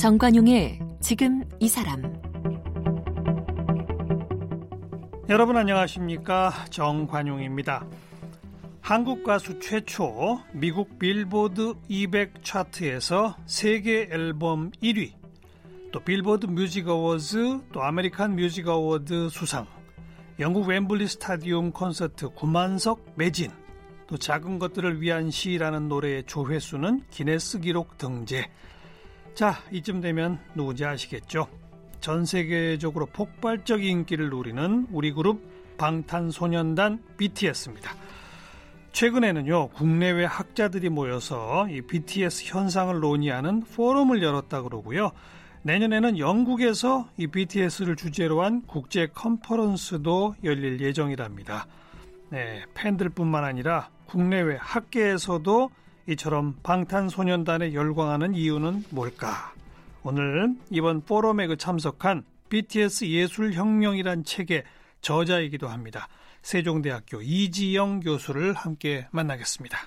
정관용의 지금 이 사람 여러분 안녕하십니까 정관용입니다. 한국 가수 최초 미국 빌보드 200 차트에서 세계 앨범 1위 또 Billboard Music Awards 또 American Music Award 수상 영국 웸블리 스타디움 콘서트 9만석 매진 또 작은 것들을 위한 시라는 노래의 조회수는 기네스 기록 등재 자 이쯤 되면 누군지 아시겠죠 전 세계적으로 폭발적 인기를 누리는 우리 그룹 방탄소년단 BTS입니다. 최근에는요, 국내외 학자들이 모여서 이 BTS 현상을 논의하는 포럼을 열었다 그러고요. 내년에는 영국에서 이 BTS를 주제로 한 국제 컨퍼런스도 열릴 예정이랍니다. 네, 팬들뿐만 아니라 국내외 학계에서도 이처럼 방탄소년단에 열광하는 이유는 뭘까? 오늘 이번 포럼에 그 참석한 BTS 예술혁명이란 책의 저자이기도 합니다. 세종대학교 이지영 교수를 함께 만나겠습니다.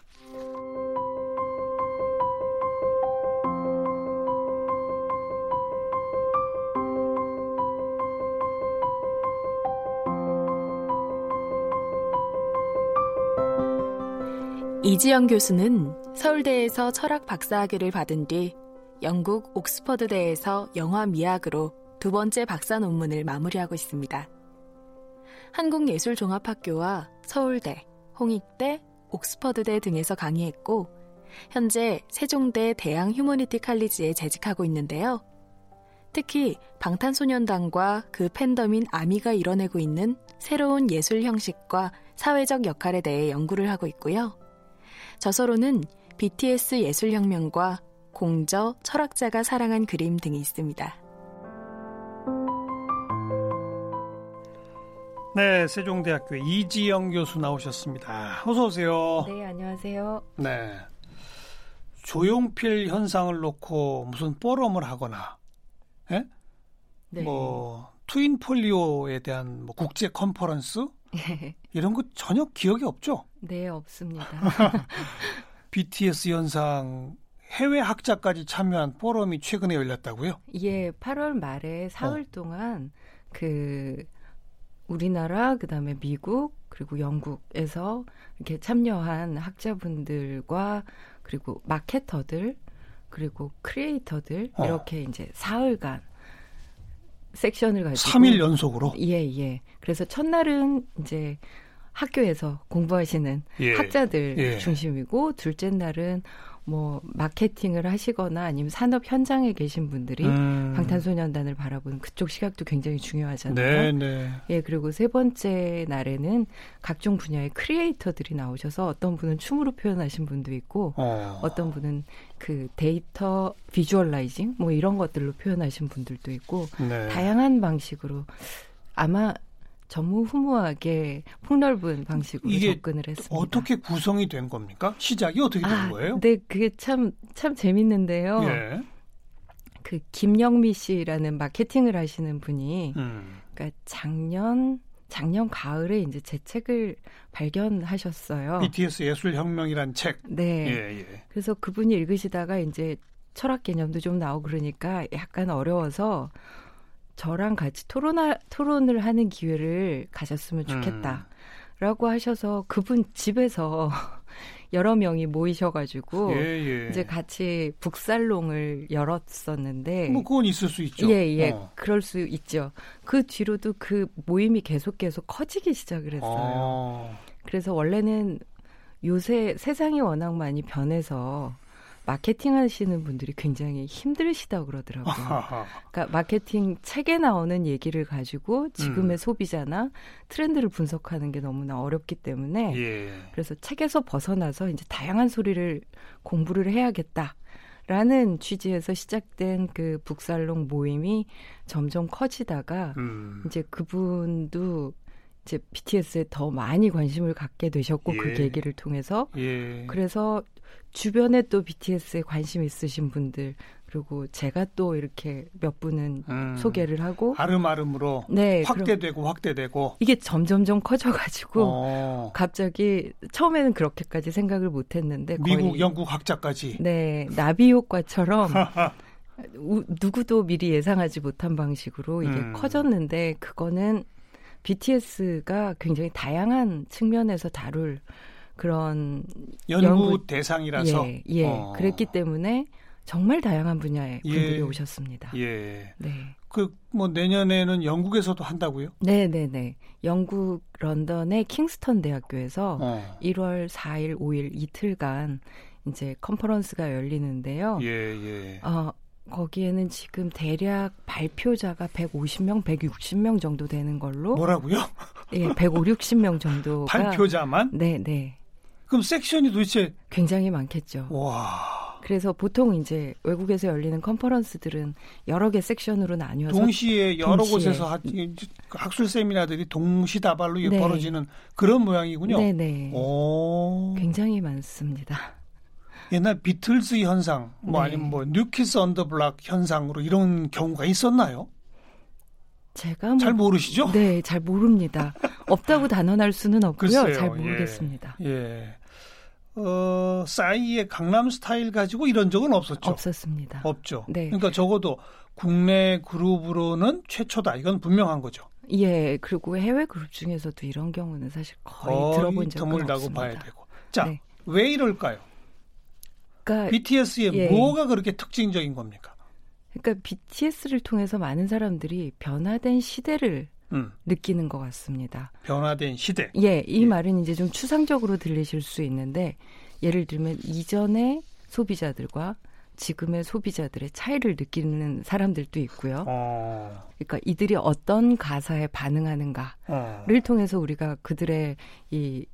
이지영 교수는 서울대에서 철학 박사학위를 받은 뒤 영국 옥스퍼드대에서 영화 미학으로 두 번째 박사 논문을 마무리하고 있습니다. 한국예술종합학교와 서울대, 홍익대, 옥스퍼드대 등에서 강의했고 현재 세종대 대양 휴머니티 칼리지에 재직하고 있는데요. 특히 방탄소년단과 그 팬덤인 아미가 이뤄내고 있는 새로운 예술 형식과 사회적 역할에 대해 연구를 하고 있고요. 저서로는 BTS 예술혁명과 공저, 철학자가 사랑한 그림 등이 있습니다. 네, 세종대학교 이지영 교수 나오셨습니다. 어서 오세요. 네, 안녕하세요. 네. 조용필 현상을 놓고 무슨 포럼을 하거나, 예? 네. 뭐 트윈 폴리오에 대한 뭐 국제 컨퍼런스 이런 거 전혀 기억이 없죠? 네, 없습니다. BTS 현상 해외 학자까지 참여한 포럼이 최근에 열렸다고요? 예, 8월 말에 사흘 어. 동안 그 우리나라 그다음에 미국 그리고 영국에서 이렇게 참여한 학자분들과 그리고 마케터들 그리고 크리에이터들 어. 이렇게 이제 사흘간 섹션을 가지고 3일 연속으로? 예, 예. 그래서 첫날은 이제 학교에서 공부하시는 예. 학자들 예. 중심이고 둘째 날은 뭐 마케팅을 하시거나 아니면 산업 현장에 계신 분들이 음. 방탄소년단을 바라보는 그쪽 시각도 굉장히 중요하잖아요. 네, 네. 예, 그리고 세 번째 날에는 각종 분야의 크리에이터들이 나오셔서 어떤 분은 춤으로 표현하신 분도 있고 어. 어떤 분은 그 데이터 비주얼라이징 뭐 이런 것들로 표현하신 분들도 있고 네. 다양한 방식으로 아마 전무후무하게 폭넓은 방식으로 접근을 했습니다. 어떻게 구성이 된 겁니까? 시작이 어떻게 된 아, 거예요? 네, 그게 참, 참 재밌는데요. 예. 그 김영미 씨라는 마케팅을 하시는 분이, 음. 그러니까 작년, 작년 가을에 이제 제 책을 발견하셨어요. BTS 예술혁명이란 책. 네. 예, 예. 그래서 그분이 읽으시다가 이제 철학 개념도 좀 나오고 그러니까 약간 어려워서 저랑 같이 토론하, 토론을 하는 기회를 가졌으면 좋겠다. 음. 라고 하셔서 그분 집에서 여러 명이 모이셔가지고 예, 예. 이제 같이 북살롱을 열었었는데 뭐 그건 있을 수 있죠. 예, 예. 어. 그럴 수 있죠. 그 뒤로도 그 모임이 계속 계속 커지기 시작을 했어요. 어. 그래서 원래는 요새 세상이 워낙 많이 변해서 마케팅 하시는 분들이 굉장히 힘드시다고 그러더라고요. 그러니까 마케팅 책에 나오는 얘기를 가지고 지금의 음. 소비자나 트렌드를 분석하는 게 너무나 어렵기 때문에 예. 그래서 책에서 벗어나서 이제 다양한 소리를 공부를 해야겠다. 라는 취지에서 시작된 그 북살롱 모임이 점점 커지다가 음. 이제 그분도 이제 BTS에 더 많이 관심을 갖게 되셨고 예. 그 계기를 통해서 예. 그래서 주변에 또 BTS에 관심 있으신 분들 그리고 제가 또 이렇게 몇 분은 음. 소개를 하고 아름아름으로 네 확대되고 확대되고 이게 점점점 커져가지고 어. 갑자기 처음에는 그렇게까지 생각을 못했는데 미국 영국 학자까지 네 나비 효과처럼 누구도 미리 예상하지 못한 방식으로 이게 음. 커졌는데 그거는 BTS가 굉장히 다양한 측면에서 다룰 그런 연구, 연구 대상이라서 예, 예. 어. 그랬기 때문에 정말 다양한 분야의 예. 분들이 예. 오셨습니다. 예. 네. 그 뭐 내년에는 영국에서도 한다고요? 네, 네, 네. 영국 런던의 킹스턴 대학교에서 어. 1월 4일, 5일 이틀간 이제 컨퍼런스가 열리는데요. 예, 예. 어, 거기에는 지금 대략 발표자가 150명, 160명 정도 되는 걸로. 뭐라고요? 예, 150, 60명 정도가 발표자만? 네, 네. 그럼 섹션이 도대체 굉장히 많겠죠. 와. 그래서 보통 이제 외국에서 열리는 컨퍼런스들은 여러 개 섹션으로 나뉘어서 동시에 여러 동시에. 곳에서 학, 학술 세미나들이 동시다발로 네. 벌어지는 그런 모양이군요. 네네. 네. 오. 굉장히 많습니다. 옛날 비틀즈 현상, 뭐 네. 아니면 뭐 New Kids on the Block 현상으로 이런 경우가 있었나요? 제가 뭐, 잘 모르시죠? 네, 잘 모릅니다. 없다고 단언할 수는 없고요. 글쎄요, 잘 모르겠습니다. 예. 예. 어, 싸이의 강남 스타일 가지고 이런 적은 없었죠. 없었습니다. 없죠. 네. 그러니까 적어도 국내 그룹으로는 최초다. 이건 분명한 거죠. 예. 그리고 해외 그룹 중에서도 이런 경우는 사실 거의, 거의 들어본 적은 드물다고 없습니다. 봐야 되고. 자, 네. 왜 이럴까요? 그러니까 BTS의 예. 뭐가 그렇게 특징적인 겁니까? 그러니까 BTS를 통해서 많은 사람들이 변화된 시대를 음. 느끼는 것 같습니다. 변화된 시대. 예, 이 예. 말은 이제 좀 추상적으로 들리실 수 있는데 예를 들면 이전의 소비자들과 지금의 소비자들의 차이를 느끼는 사람들도 있고요. 어. 그러니까 이들이 어떤 가사에 반응하는가를 어. 통해서 우리가 그들의 이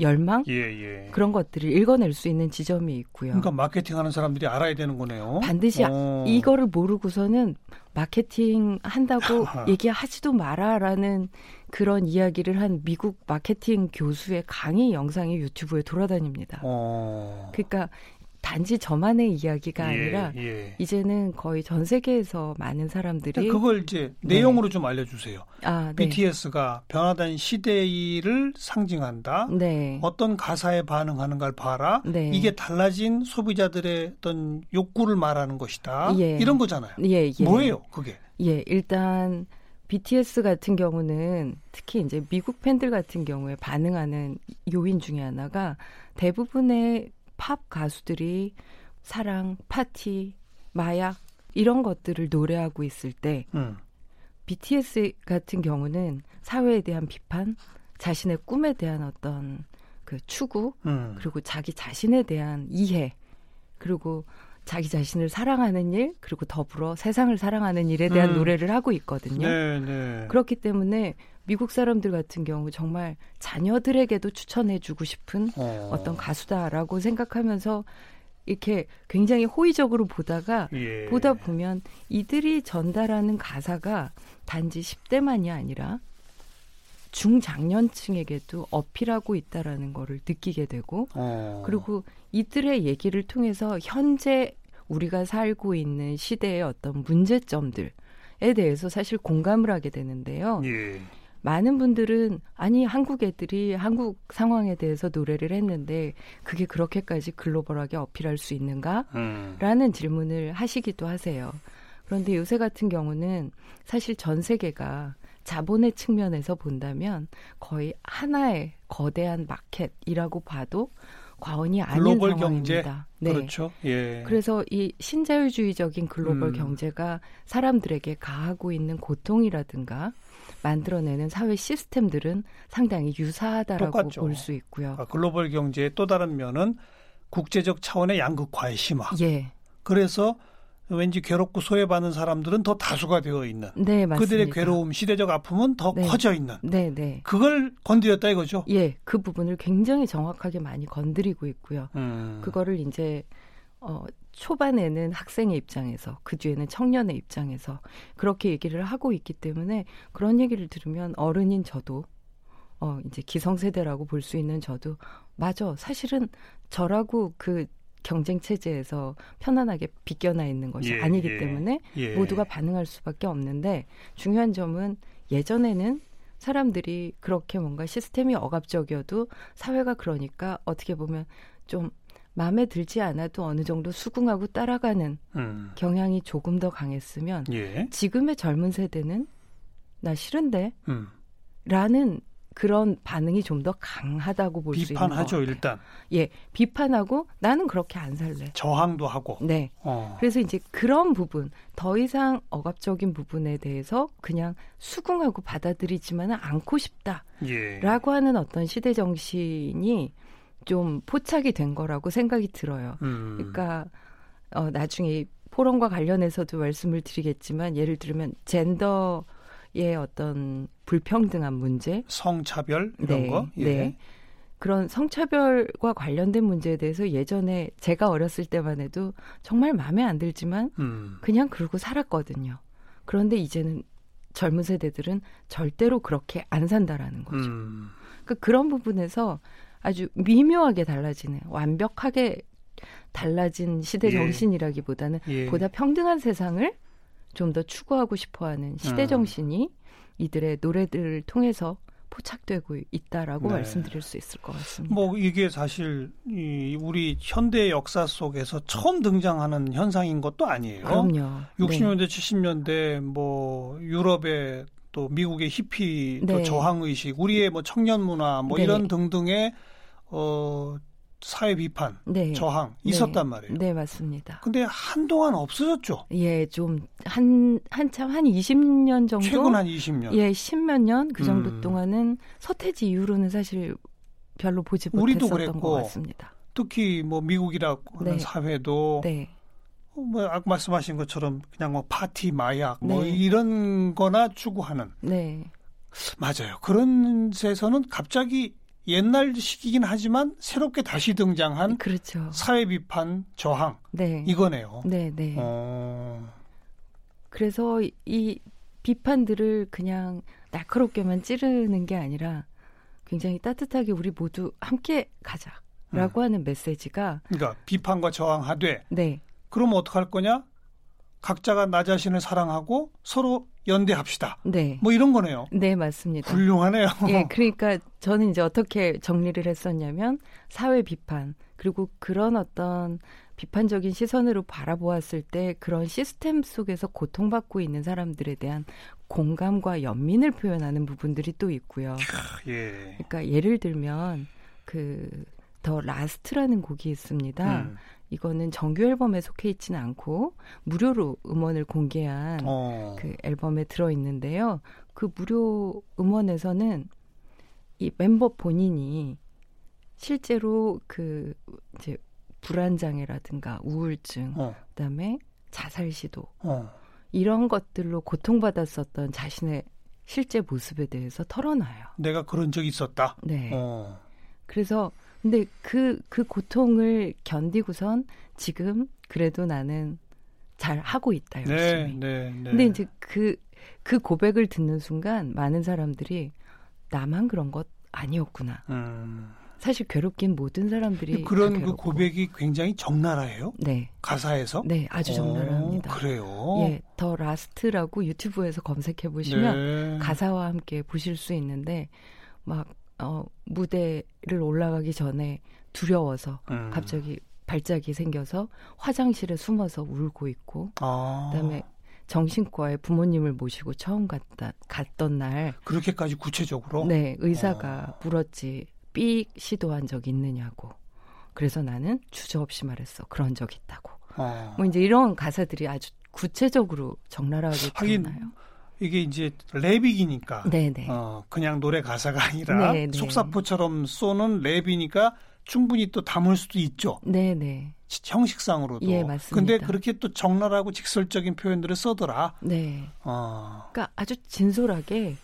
열망 예, 예. 그런 것들을 읽어낼 수 있는 지점이 있고요. 그러니까 마케팅하는 사람들이 알아야 되는 거네요. 반드시 어. 이거를 모르고서는 마케팅 한다고 얘기하지도 마라라는 그런 이야기를 한 미국 마케팅 교수의 강의 영상이 유튜브에 돌아다닙니다. 어. 그러니까 단지 저만의 이야기가 예, 아니라 예. 이제는 거의 전 세계에서 많은 사람들이 그걸 이제 네. 내용으로 좀 알려주세요. 아, 네. BTS가 변화된 시대를 상징한다. 네. 어떤 가사에 반응하는가를 봐라. 네. 이게 달라진 소비자들의 어떤 욕구를 말하는 것이다. 예. 이런 거잖아요. 예, 예. 뭐예요, 그게? 예, 일단 BTS 같은 경우는 특히 이제 미국 팬들 같은 경우에 반응하는 요인 중에 하나가 대부분의 팝 가수들이 사랑, 파티, 마약 이런 것들을 노래하고 있을 때 음. BTS 같은 경우는 사회에 대한 비판, 자신의 꿈에 대한 어떤 그 추구, 음. 그리고 자기 자신에 대한 이해, 그리고 자기 자신을 사랑하는 일, 그리고 더불어 세상을 사랑하는 일에 대한 음. 노래를 하고 있거든요. 네, 네. 그렇기 때문에 미국 사람들 같은 경우 정말 자녀들에게도 추천해주고 싶은 어. 어떤 가수다라고 생각하면서 이렇게 굉장히 호의적으로 보다가 예. 보다 보면 이들이 전달하는 가사가 단지 10대만이 아니라 중장년층에게도 어필하고 있다라는 거를 느끼게 되고 어. 그리고 이들의 얘기를 통해서 현재 우리가 살고 있는 시대의 어떤 문제점들에 대해서 사실 공감을 하게 되는데요. 예. 많은 분들은 아니 한국 애들이 한국 상황에 대해서 노래를 했는데 그게 그렇게까지 글로벌하게 어필할 수 있는가? 음. 라는 질문을 하시기도 하세요. 그런데 요새 같은 경우는 사실 전 세계가 자본의 측면에서 본다면 거의 하나의 거대한 마켓이라고 봐도 과언이 아닌 글로벌 상황입니다. 경제? 네. 그렇죠. 예. 그래서 이 신자유주의적인 글로벌 음. 경제가 사람들에게 가하고 있는 고통이라든가 만들어내는 사회 시스템들은 상당히 유사하다라고 볼 수 있고요. 아, 글로벌 경제의 또 다른 면은 국제적 차원의 양극화의 심화. 예. 그래서 왠지 괴롭고 소외받는 사람들은 더 다수가 되어 있는. 네, 맞습니다. 그들의 괴로움, 시대적 아픔은 더 네. 커져 있는. 네, 네. 그걸 건드렸다 이거죠. 예, 그 부분을 굉장히 정확하게 많이 건드리고 있고요. 음. 그거를 이제 어 초반에는 학생의 입장에서 그 뒤에는 청년의 입장에서 그렇게 얘기를 하고 있기 때문에 그런 얘기를 들으면 어른인 저도 어 이제 기성세대라고 볼 수 있는 저도 맞아 사실은 저라고 그 경쟁 체제에서 편안하게 비껴나 있는 것이 예, 아니기 예, 때문에 예. 모두가 반응할 수밖에 없는데 중요한 점은 예전에는 사람들이 그렇게 뭔가 시스템이 억압적이어도 사회가 그러니까 어떻게 보면 좀 마음에 들지 않아도 어느 정도 수긍하고 따라가는 음. 경향이 조금 더 강했으면 예. 지금의 젊은 세대는 나 싫은데 음. 라는 그런 반응이 좀 더 강하다고 볼 수 있는 비판하죠 일단. 예, 비판하고 나는 그렇게 안 살래. 저항도 하고. 네. 어. 그래서 이제 그런 부분 더 이상 억압적인 부분에 대해서 그냥 수긍하고 받아들이지만은 않고 싶다라고 예. 하는 어떤 시대 정신이 좀 포착이 된 거라고 생각이 들어요. 음. 그러니까 어, 나중에 포럼과 관련해서도 말씀을 드리겠지만 예를 들면 젠더 의 어떤 불평등한 문제, 성차별 이런 네, 거, 예. 네. 그런 성차별과 관련된 문제에 대해서 예전에 제가 어렸을 때만 해도 정말 마음에 안 들지만 음. 그냥 그러고 살았거든요. 그런데 이제는 젊은 세대들은 절대로 그렇게 안 산다라는 거죠. 음. 그러니까 그런 부분에서 아주 미묘하게 달라지는 완벽하게 달라진 시대 예. 정신이라기보다는 예. 보다 평등한 세상을 좀 더 추구하고 싶어하는 시대 음. 정신이 이들의 노래들을 통해서 포착되고 있다라고 네. 말씀드릴 수 있을 것 같습니다. 뭐 이게 사실 이 우리 현대 역사 속에서 처음 등장하는 현상인 것도 아니에요. 그럼요. 60년대, 네. 70년대 뭐 유럽의 또 미국의 히피 또 네. 저항 의식, 우리의 뭐 청년 문화 뭐 네. 이런 등등의 어 사회 비판, 네. 저항 네. 있었단 말이에요. 네, 맞습니다. 근데 한동안 없어졌죠. 예, 좀 한 한참 한 20년 정도 최근 한 20년. 예, 10몇 년 그 정도 음. 동안은 서태지 이후로는 사실 별로 보지 우리도 못했었던 그랬고, 것 같습니다. 특히 뭐 미국이라고 하는 네. 사회도 네. 어, 뭐 아까 말씀하신 것처럼 그냥 뭐 파티 마약 뭐 네. 이런 거나 추구하는 네. 맞아요. 그런 데서는 갑자기 옛날 시기긴 하지만 새롭게 다시 등장한 그렇죠. 사회 비판 저항 네. 이거네요. 네, 네. 어... 그래서 이 비판들을 그냥 날카롭게만 찌르는 게 아니라 굉장히 따뜻하게 우리 모두 함께 가자라고 음. 하는 메시지가 그러니까 비판과 저항하되 네. 그럼 어떡할 거냐? 각자가 나 자신을 사랑하고 서로 연대합시다. 네. 뭐 이런 거네요. 네, 맞습니다. 훌륭하네요. 예, 그러니까 저는 이제 어떻게 정리를 했었냐면 사회 비판 그리고 그런 어떤 비판적인 시선으로 바라보았을 때 그런 시스템 속에서 고통받고 있는 사람들에 대한 공감과 연민을 표현하는 부분들이 또 있고요. 예. 그러니까 예를 들면 그 The Last라는 곡이 있습니다. 음. 이거는 정규 앨범에 속해 있지는 않고 무료로 음원을 공개한 어. 그 앨범에 들어 있는데요. 그 무료 음원에서는 이 멤버 본인이 실제로 그 이제 불안 장애라든가 우울증, 어. 그다음에 자살 시도 어. 이런 것들로 고통받았었던 자신의 실제 모습에 대해서 털어놔요. 내가 그런 적이 있었다. 네. 어. 그래서 근데 그, 그 고통을 견디고선 지금 그래도 나는 잘 하고 있다, 네, 열심히. 네, 네, 네. 근데 이제 그, 그 고백을 듣는 순간 많은 사람들이 나만 그런 것 아니었구나. 음. 사실 괴롭긴 모든 사람들이 그런 그 고백이 굉장히 적나라해요. 네. 가사에서? 네, 아주 적나라합니다. 그래요. 예, The Last라고 유튜브에서 검색해 보시면 네. 가사와 함께 보실 수 있는데 막 어, 무대를 올라가기 전에 두려워서 음. 갑자기 발작이 생겨서 화장실에 숨어서 울고 있고 아. 그다음에 정신과에 부모님을 모시고 처음 갔다 갔던 날 그렇게까지 구체적으로 네 의사가 어. 물었지 삑 시도한 적 있느냐고 그래서 나는 주저없이 말했어 그런 적 있다고 어. 뭐 이제 이런 가사들이 아주 구체적으로 적나라하게 드러나요. 이게 이제 랩이기니까 네네. 어, 그냥 노래 가사가 아니라 네네. 속사포처럼 쏘는 랩이니까 충분히 또 담을 수도 있죠. 네네. 형식상으로도. 예, 맞습니다. 근데 그렇게 또 적나라하고 직설적인 표현들을 써더라. 네. 어. 그러니까 아주 진솔하게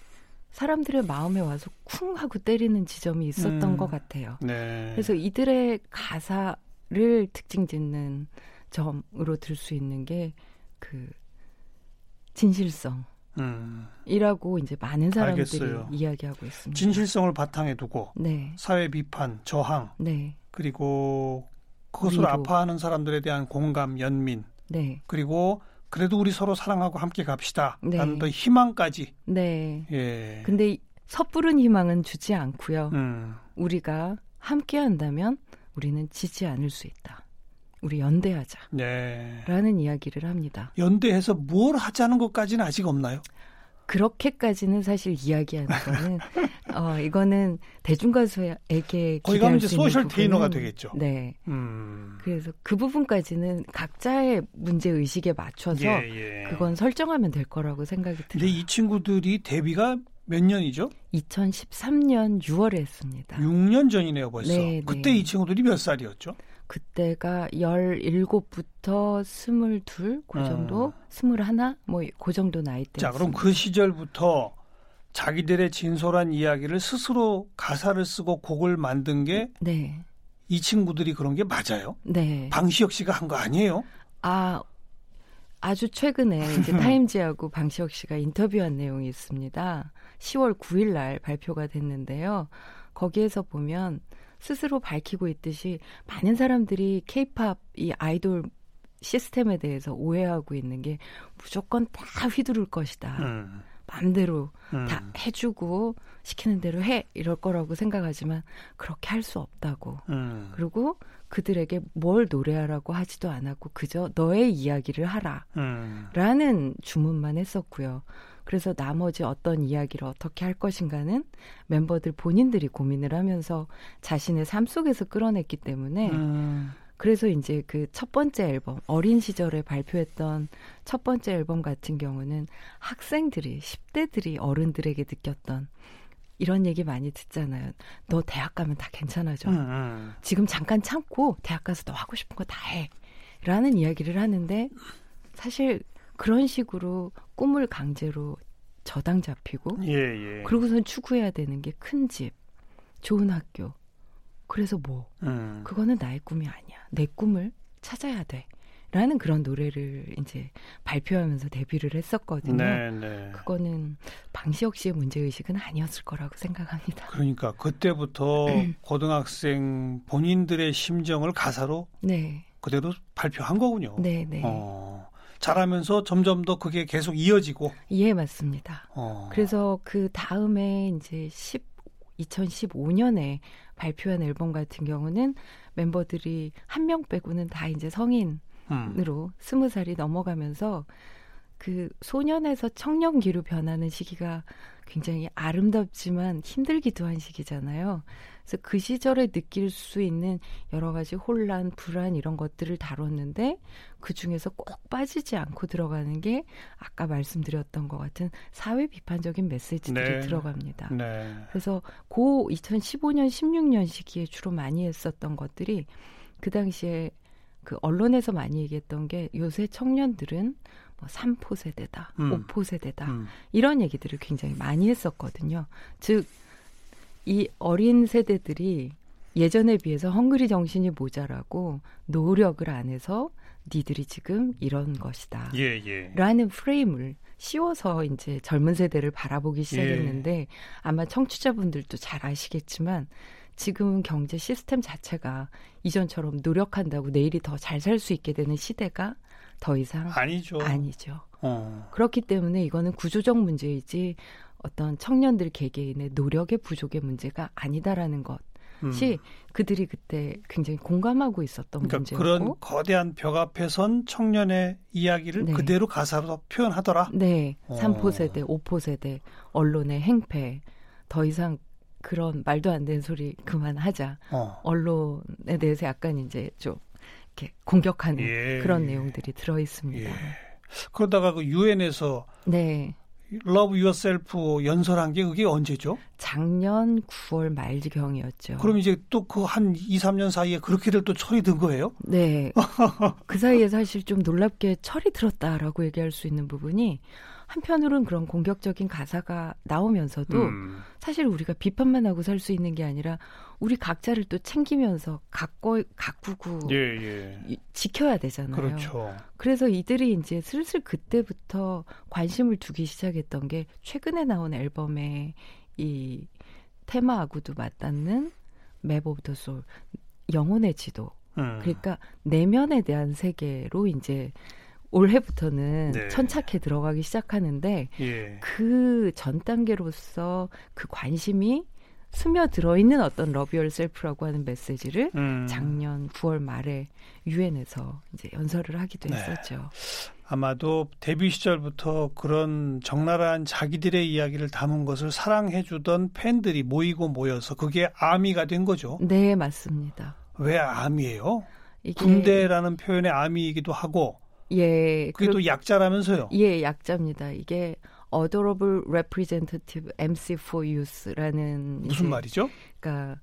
사람들의 마음에 와서 쿵 하고 때리는 지점이 있었던 음. 것 같아요. 네. 그래서 이들의 가사를 특징 짓는 점으로 들 수 있는 게 그 진실성. 음. 이라고 이제 많은 사람들이 알겠어요. 이야기하고 있습니다. 진실성을 바탕에 두고 네. 사회 비판, 저항, 네. 그리고 그것을. 아파하는 사람들에 대한 공감, 연민, 네. 그리고 그래도 우리 서로 사랑하고 함께 갑시다. 네. 라는 또 희망까지. 네. 예. 근데 섣부른 희망은 주지 않고요. 음. 우리가 함께 한다면 우리는 지지 않을 수 있다. 우리 연대하자. 네. 라는 이야기를 합니다. 연대해서 뭘 하자는 것까지는 아직 없나요? 그렇게까지는 사실 이야기하는 거는 어 이거는 대중 가수에게 거기 가면 이제 소셜 테이너가 되겠죠. 네. 음. 그래서 그 부분까지는 각자의 문제 의식에 맞춰서 예, 예. 그건 설정하면 될 거라고 생각이 들어요. 근데 이 친구들이 데뷔가 몇 년이죠? 2013년 6월에 했습니다. 6년 전이네요, 벌써. 네, 그때 네. 이 친구들이 몇 살이었죠? 그때가 17부터 22, 그 정도, 어. 21, 뭐, 그 정도 나이대. 자, 그럼 그 시절부터 자기들의 진솔한 이야기를 스스로 가사를 쓰고 곡을 만든 게 네. 이 친구들이 그런 게 맞아요? 네. 방시혁 씨가 한 거 아니에요? 아, 아주 최근에 이제 타임지하고 방시혁 씨가 인터뷰한 내용이 있습니다. 10월 9일 날 발표가 됐는데요. 거기에서 보면 스스로 밝히고 있듯이 많은 사람들이 케이팝 이 아이돌 시스템에 대해서 오해하고 있는 게 무조건 다 휘두를 것이다. 음. 마음대로 음. 다 해주고 시키는 대로 해 이럴 거라고 생각하지만 그렇게 할 수 없다고. 음. 그리고 그들에게 뭘 노래하라고 하지도 않았고 그저 너의 이야기를 하라. 음. 라는 주문만 했었고요. 그래서 나머지 어떤 이야기를 어떻게 할 것인가는 멤버들 본인들이 고민을 하면서 자신의 삶 속에서 끌어냈기 때문에 음. 그래서 이제 그 첫 번째 앨범 어린 시절에 발표했던 첫 번째 앨범 같은 경우는 학생들이 10대들이 어른들에게 느꼈던 이런 얘기 많이 듣잖아요. 너 대학 가면 다 괜찮아져. 음, 음. 지금 잠깐 참고 대학 가서 너 하고 싶은 거 다 해. 라는 이야기를 하는데 사실 그런 식으로 꿈을 강제로 저당 잡히고 예, 예. 그러고선 추구해야 되는 게 큰 집, 좋은 학교. 그래서 뭐 음. 그거는 나의 꿈이 아니야. 내 꿈을 찾아야 돼. 라는 그런 노래를 이제 발표하면서 데뷔를 했었거든요. 네, 네. 그거는 방시혁 씨의 문제 의식은 아니었을 거라고 생각합니다. 그러니까 그때부터 고등학생 본인들의 심정을 가사로 네. 그대로 발표한 거군요. 네, 네. 어. 잘하면서 점점 더 그게 계속 이어지고. 예, 맞습니다. 어. 그래서 그 다음에 이제 10, 2015년에 발표한 앨범 같은 경우는 멤버들이 한 명 빼고는 다 이제 성인으로 음. 스무 살이 넘어가면서 그 소년에서 청년기로 변하는 시기가 굉장히 아름답지만 힘들기도 한 시기잖아요. 그래서 그 시절에 느낄 수 있는 여러 가지 혼란, 불안 이런 것들을 다뤘는데 그 중에서 꼭 빠지지 않고 들어가는 게 아까 말씀드렸던 것 같은 사회 비판적인 메시지들이 네. 들어갑니다. 네. 그래서 고 2015년, 16년 시기에 주로 많이 했었던 것들이 그 당시에 그 언론에서 많이 얘기했던 게 요새 청년들은 뭐 3포 세대다, 음. 5포 세대다 음. 이런 얘기들을 굉장히 많이 했었거든요. 즉 이 어린 세대들이 예전에 비해서 헝그리 정신이 모자라고 노력을 안 해서 니들이 지금 이런 것이다. 예, 예. 라는 프레임을 씌워서 이제 젊은 세대를 바라보기 시작했는데 예. 아마 청취자분들도 잘 아시겠지만 지금 경제 시스템 자체가 이전처럼 노력한다고 내일이 더 잘 살 수 있게 되는 시대가 더 이상 아니죠. 아니죠. 어. 그렇기 때문에 이거는 구조적 문제이지 어떤 청년들 개개인의 노력의 부족의 문제가 아니다라는 것. 이 음. 그들이 그때 굉장히 공감하고 있었던 그러니까 문제고 그런 거대한 벽 앞에 선 청년의 이야기를 네. 그대로 가사로 표현하더라. 네, 어. 3포 세대, 5포 세대, 언론의 행패, 더 이상 그런 말도 안 되는 소리 그만하자. 어. 언론에 대해서 약간 이제 좀 이렇게 공격하는 예. 그런 내용들이 들어 있습니다. 예. 그러다가 그 유엔에서 네. Love Yourself 연설한 게 그게 언제죠? 작년 9월 말경이었죠. 그럼 이제 또 그 한 2, 3년 사이에 그렇게들 또 철이 든 거예요? 네. 그 사이에 사실 좀 놀랍게 철이 들었다라고 얘기할 수 있는 부분이 한편으로는 그런 공격적인 가사가 나오면서도 음. 사실 우리가 비판만 하고 살 수 있는 게 아니라 우리 각자를 또 챙기면서 가꿔 가꾸고 예, 예. 지켜야 되잖아요. 그렇죠. 그래서 이들이 이제 슬슬 그때부터 관심을 두기 시작했던 게 최근에 나온 앨범의 이 테마하고도 맞닿는 Map of the Soul, 영혼의 지도. 음. 그러니까 내면에 대한 세계로 이제 올해부터는 네. 천착해 들어가기 시작하는데 예. 그전 단계로서 그 관심이 스며들어 있는 어떤 Love Yourself라고 하는 메시지를 음. 작년 9월 말에 유엔에서 이제 연설을 하기도 네. 했었죠. 아마도 데뷔 시절부터 그런 적나라한 자기들의 이야기를 담은 것을 사랑해 주던 팬들이 모이고 모여서 그게 아미가 된 거죠. 네, 맞습니다. 왜 아미예요? 군대라는 표현의 아미이기도 하고 예. 그게 또 약자라면서요? 예, 약자입니다. 이게 Adorable Representative MC for Youth라는 무슨 이제, 말이죠? 그러니까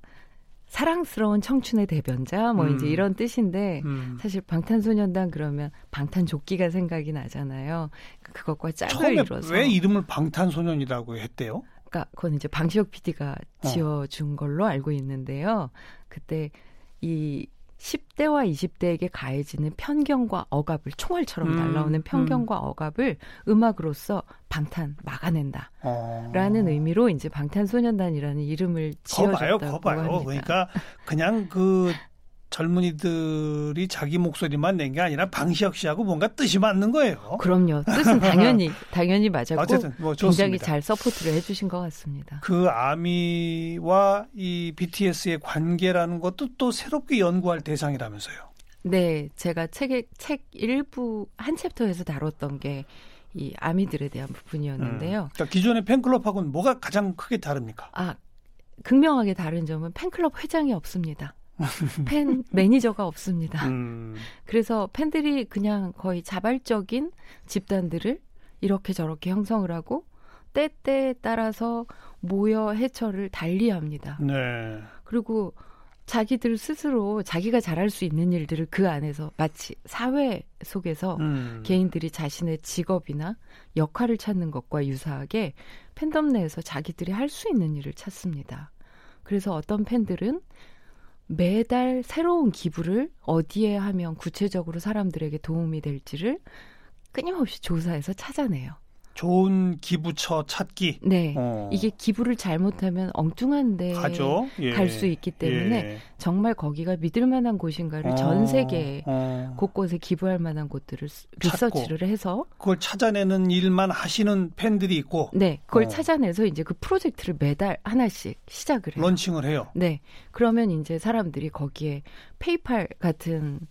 사랑스러운 청춘의 대변자 뭐 음. 이제 이런 뜻인데 음. 사실 방탄소년단 그러면 방탄조끼가 생각이 나잖아요. 그러니까 그것과 짝을 이뤄서 왜 이름을 방탄소년이라고 했대요? 그러니까 그건 이제 방시혁 PD가 어. 지어준 걸로 알고 있는데요. 그때 이 10대와 20대에게 가해지는 편견과 억압을 총알처럼 음, 날라오는 편견과 음. 억압을 음악으로서 방탄 막아낸다. 어. 라는 의미로 이제 방탄소년단이라는 이름을 지어줬다고 거봐요, 거봐요. 합니다. 그러니까 그냥 그 젊은이들이 자기 목소리만 낸 게 아니라 방시혁 씨하고 뭔가 뜻이 맞는 거예요. 그럼요. 뜻은 당연히 당연히 맞았고 어쨌든 뭐 굉장히 잘 support를 해주신 것 같습니다. 그 아미와 이 BTS의 관계라는 것도 또 새롭게 연구할 대상이라면서요. 네, 제가 책의 책 일부 한 챕터에서 다뤘던 게 이 아미들에 대한 부분이었는데요. 음, 그러니까 기존의 팬클럽하고는 뭐가 가장 크게 다릅니까? 아, 극명하게 다른 점은 팬클럽 회장이 없습니다. 팬 매니저가 없습니다. 음. 그래서 팬들이 그냥 거의 자발적인 집단들을 이렇게 저렇게 형성을 하고 때때에 따라서 모여 해처를 달리합니다. 네. 그리고 자기들 스스로 자기가 잘할 수 있는 일들을 그 안에서 마치 사회 속에서 음. 개인들이 자신의 직업이나 역할을 찾는 것과 유사하게 팬덤 내에서 자기들이 할 수 있는 일을 찾습니다. 그래서 어떤 팬들은 매달 새로운 기부를 어디에 하면 구체적으로 사람들에게 도움이 될지를 끊임없이 조사해서 찾아내요. 좋은 기부처 찾기. 네. 어. 이게 기부를 잘못하면 엉뚱한데 예. 갈수 있기 때문에 예. 정말 거기가 믿을 만한 곳인가를 어. 전 세계 어. 곳곳에 기부할 만한 곳들을 리서치를 해서 그걸 찾아내는 일만 하시는 팬들이 있고 네. 그걸 어. 찾아내서 이제 그 프로젝트를 매달 하나씩 시작을 해요. 런칭을 해요. 네. 그러면 이제 사람들이 거기에 페이팔 같은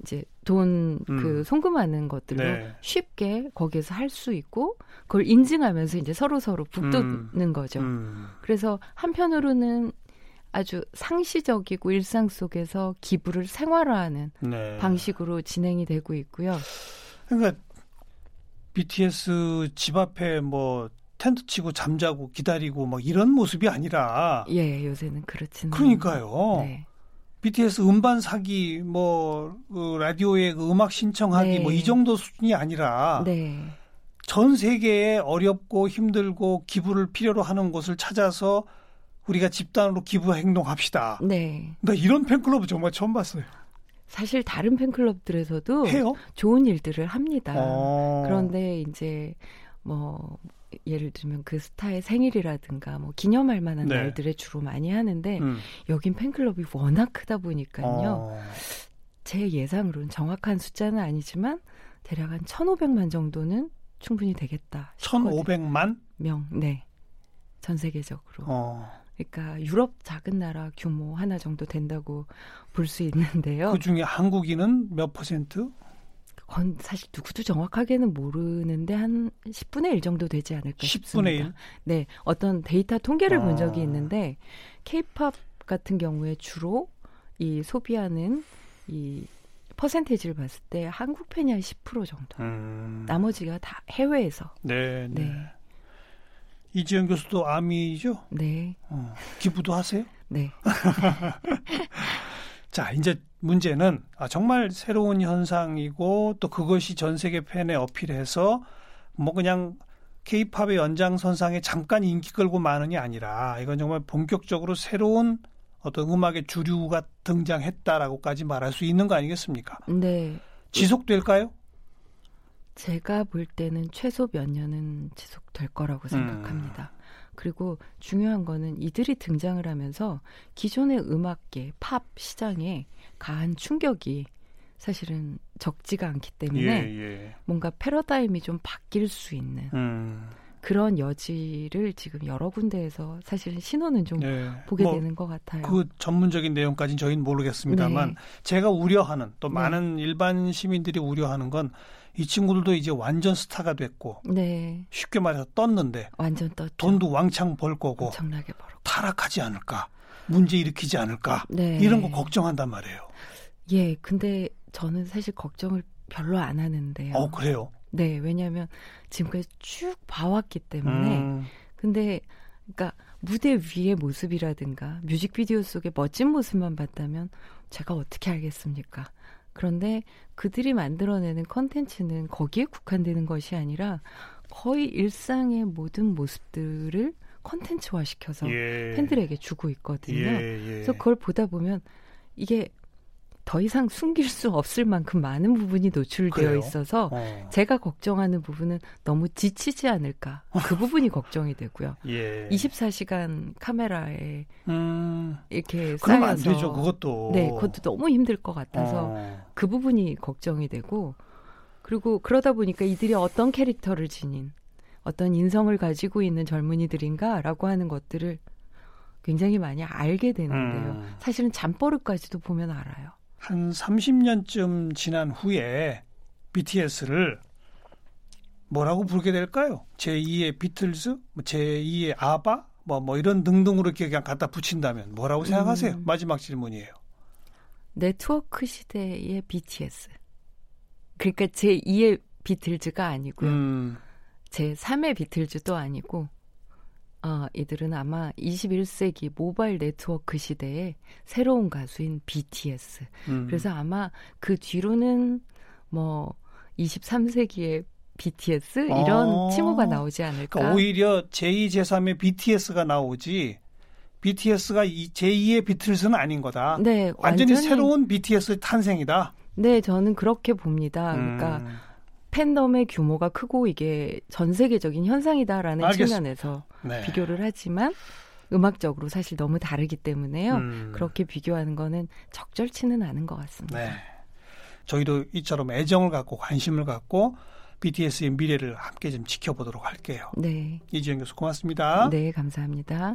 이제 돈그 음. 송금하는 것들로 네. 쉽게 거기에서 할 수 있고 그걸 인증하면서 이제 서로 서로 북돋는 음. 거죠. 음. 그래서 한편으로는 아주 상시적이고 일상 속에서 기부를 생활화하는 네. 방식으로 진행이 되고 있고요. 그러니까 BTS 집 앞에 뭐 텐트 치고 잠자고 기다리고 뭐 이런 모습이 아니라 예 요새는 그렇지는 그러니까요. 네. BTS 음반 사기 뭐 그 라디오에 그 음악 신청하기 네. 뭐 이 정도 수준이 아니라 네. 전 세계에 어렵고 힘들고 기부를 필요로 하는 곳을 찾아서 우리가 집단으로 기부 행동합시다. 네. 나 이런 팬클럽은 정말 처음 봤어요. 사실 다른 팬클럽들에서도 해요? 좋은 일들을 합니다. 어. 그런데 이제 뭐 예를 들면 그 스타의 생일이라든가 뭐 기념할 만한 네. 날들에 주로 많이 하는데 음. 여긴 팬클럽이 워낙 크다 보니까요. 어. 제 예상으로는 정확한 숫자는 아니지만 대략 한 1,500만 정도는 충분히 되겠다. 싶거든요. 1,500만 명, 네. 전 세계적으로. 어. 그러니까 유럽 작은 나라 규모 하나 정도 된다고 볼 수 있는데요. 그 중에 한국인은 몇 퍼센트? 그건 사실 누구도 정확하게는 모르는데 한 10분의 1 정도 되지 않을까 10분의 싶습니다. 1? 네, 어떤 데이터 통계를 아. 본 적이 있는데 케이팝 같은 경우에 주로 이 소비하는 이 퍼센테이지를 봤을 때 한국 팬이 한 10% 정도. 음. 나머지가 다 해외에서. 네, 네. 네. 이지영 교수도 아미죠? 네. 어, 기부도 하세요? 네. 자, 이제 문제는 아, 정말 새로운 현상이고 또 그것이 전 세계 팬에 어필해서 뭐 그냥 케이팝의 연장선상에 잠깐 인기 끌고 마는이 아니라 이건 정말 본격적으로 새로운 어떤 음악의 주류가 등장했다라고까지 말할 수 있는 거 아니겠습니까? 네. 지속될까요? 제가 볼 때는 최소 몇 년은 지속될 거라고 생각합니다. 음. 그리고 중요한 거는 이들이 등장을 하면서 기존의 음악계, 팝 시장에 가한 충격이 사실은 적지가 않기 때문에 예, 예. 뭔가 패러다임이 좀 바뀔 수 있는 음. 그런 여지를 지금 여러 군데에서 사실 신호는 좀 네. 보게 뭐 되는 것 같아요. 그 전문적인 내용까지는 저희는 모르겠습니다만 네. 제가 우려하는 또 네. 많은 일반 시민들이 우려하는 건 이 친구들도 이제 완전 스타가 됐고 네. 쉽게 말해서 떴는데 완전 떴죠. 돈도 왕창 벌 거고 엄청나게 벌어 타락하지 않을까 문제 일으키지 않을까 네. 이런 거 걱정한단 말이에요. 예, 근데 저는 사실 걱정을 별로 안 하는데요. 어 그래요? 네, 왜냐하면 지금까지 쭉 봐왔기 때문에. 음. 근데 그러니까 무대 위의 모습이라든가 뮤직비디오 속의 멋진 모습만 봤다면 제가 어떻게 알겠습니까? 그런데 그들이 만들어내는 컨텐츠는 거기에 국한되는 것이 아니라 거의 일상의 모든 모습들을 컨텐츠화 시켜서 예. 팬들에게 주고 있거든요. 예, 예. 그래서 그걸 보다 보면 이게 더 이상 숨길 수 없을 만큼 많은 부분이 노출되어 그래요? 있어서 어. 제가 걱정하는 부분은 너무 지치지 않을까 그 부분이 걱정이 되고요. 예. 24시간 카메라에 음. 이렇게 쌓여서 안 되죠. 그것도 네, 그것도 너무 힘들 것 같아서 어. 그 부분이 걱정이 되고 그리고 그러다 보니까 이들이 어떤 캐릭터를 지닌 어떤 인성을 가지고 있는 젊은이들인가라고 하는 것들을 굉장히 많이 알게 되는데요. 음. 사실은 잠버릇까지도 보면 알아요. 한 30년쯤 지난 후에 BTS를 뭐라고 부르게 될까요? 제2의 비틀즈, 뭐 제2의 아바, 뭐, 뭐 이런 등등으로 이렇게 그냥 갖다 붙인다면 뭐라고 생각하세요? 음. 마지막 질문이에요. 네트워크 시대의 BTS. 그러니까 제2의 비틀즈가 아니고요. 음. 제3의 비틀즈도 아니고 어, 이들은 아마 21세기 모바일 네트워크 시대의 새로운 가수인 BTS. 음. 그래서 아마 그 뒤로는 뭐 23세기의 BTS 이런 어. 칭호가 나오지 않을까. 그러니까 오히려 제2, 제3의 BTS가 나오지 BTS가 제2의 비틀스는 아닌 거다. 네, 완전히, 완전히 새로운 BTS 탄생이다. 네, 저는 그렇게 봅니다. 그러니까 음. 팬덤의 규모가 크고 이게 전 세계적인 현상이다라는 알겠습니다. 측면에서 네. 비교를 하지만 음악적으로 사실 너무 다르기 때문에요. 음. 그렇게 비교하는 거는 적절치는 않은 것 같습니다. 네. 저희도 이처럼 애정을 갖고 관심을 갖고 BTS의 미래를 함께 좀 지켜보도록 할게요. 네. 이지영 교수 고맙습니다. 네, 감사합니다.